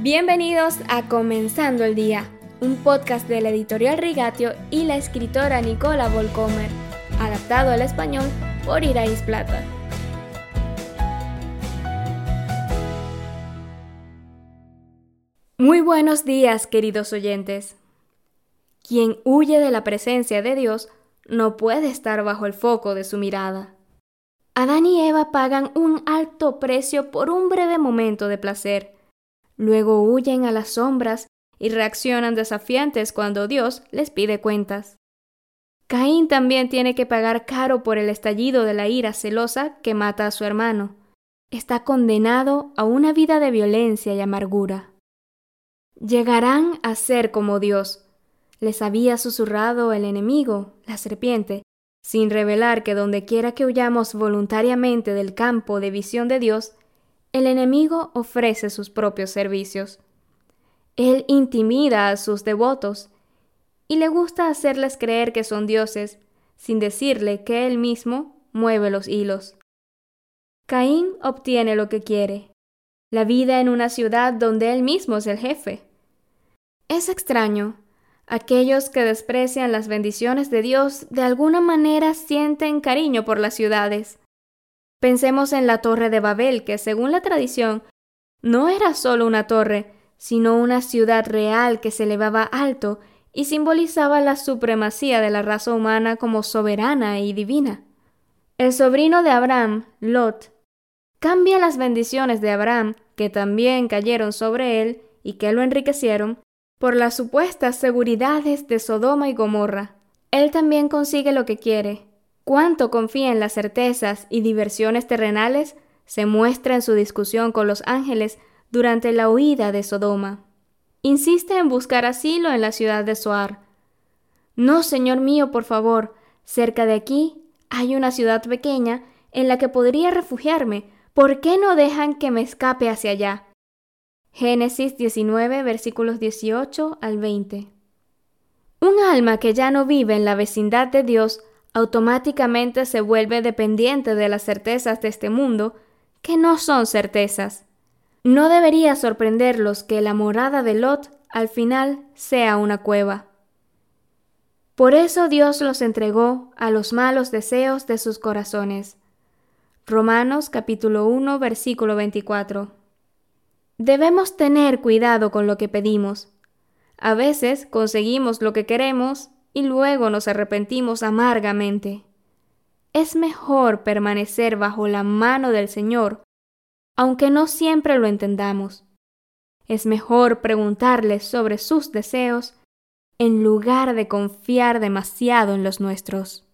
Bienvenidos a Comenzando el Día, un podcast de la editorial Rigatio y la escritora Nicola Volcomer, adaptado al español por Irais Plata. Muy buenos días, queridos oyentes. Quien huye de la presencia de Dios no puede estar bajo el foco de su mirada. Adán y Eva pagan un alto precio por un breve momento de placer Luego huyen a las sombras y reaccionan desafiantes cuando Dios les pide cuentas. Caín también tiene que pagar caro por el estallido de la ira celosa que mata a su hermano. Está condenado a una vida de violencia y amargura. Llegarán a ser como Dios. Les había susurrado el enemigo, la serpiente, sin revelar que donde quiera que huyamos voluntariamente del campo de visión de Dios, el enemigo ofrece sus propios servicios. Él intimida a sus devotos y le gusta hacerles creer que son dioses, sin decirle que él mismo mueve los hilos. Caín obtiene lo que quiere, la vida en una ciudad donde él mismo es el jefe. Es extraño, aquellos que desprecian las bendiciones de Dios de alguna manera sienten cariño por las ciudades. Pensemos en la Torre de Babel, que según la tradición no era solo una torre, sino una ciudad real que se elevaba alto y simbolizaba la supremacía de la raza humana como soberana y divina. El sobrino de Abraham, Lot, cambia las bendiciones de Abraham, que también cayeron sobre él y que lo enriquecieron, por las supuestas seguridades de Sodoma y Gomorra. Él también consigue lo que quiere, cuánto confía en las certezas y diversiones terrenales se muestra en su discusión con los ángeles durante la huida de Sodoma. Insiste en buscar asilo en la ciudad de Soar. No, Señor mío, por favor, cerca de aquí hay una ciudad pequeña en la que podría refugiarme. ¿Por qué no dejan que me escape hacia allá? Génesis 19, versículos 18 al 20. Un alma que ya no vive en la vecindad de Dios automáticamente se vuelve dependiente de las certezas de este mundo, que no son certezas. No debería sorprenderlos que la morada de Lot al final sea una cueva. Por eso Dios los entregó a los malos deseos de sus corazones. Romanos capítulo 1 versículo 24. Debemos tener cuidado con lo que pedimos. A veces conseguimos lo que queremos y luego nos arrepentimos amargamente. Es mejor permanecer bajo la mano del Señor, aunque no siempre lo entendamos. Es mejor preguntarle sobre sus deseos en lugar de confiar demasiado en los nuestros.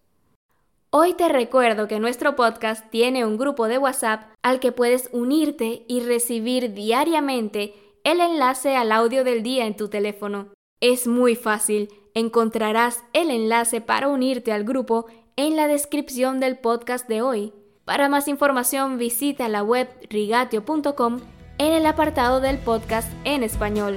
Hoy te recuerdo que nuestro podcast tiene un grupo de WhatsApp al que puedes unirte y recibir diariamente el enlace al audio del día en tu teléfono. Es muy fácil encontrarás el enlace para unirte al grupo en la descripción del podcast de hoy. Para más información visita la web rigatio.com en el apartado del podcast en español.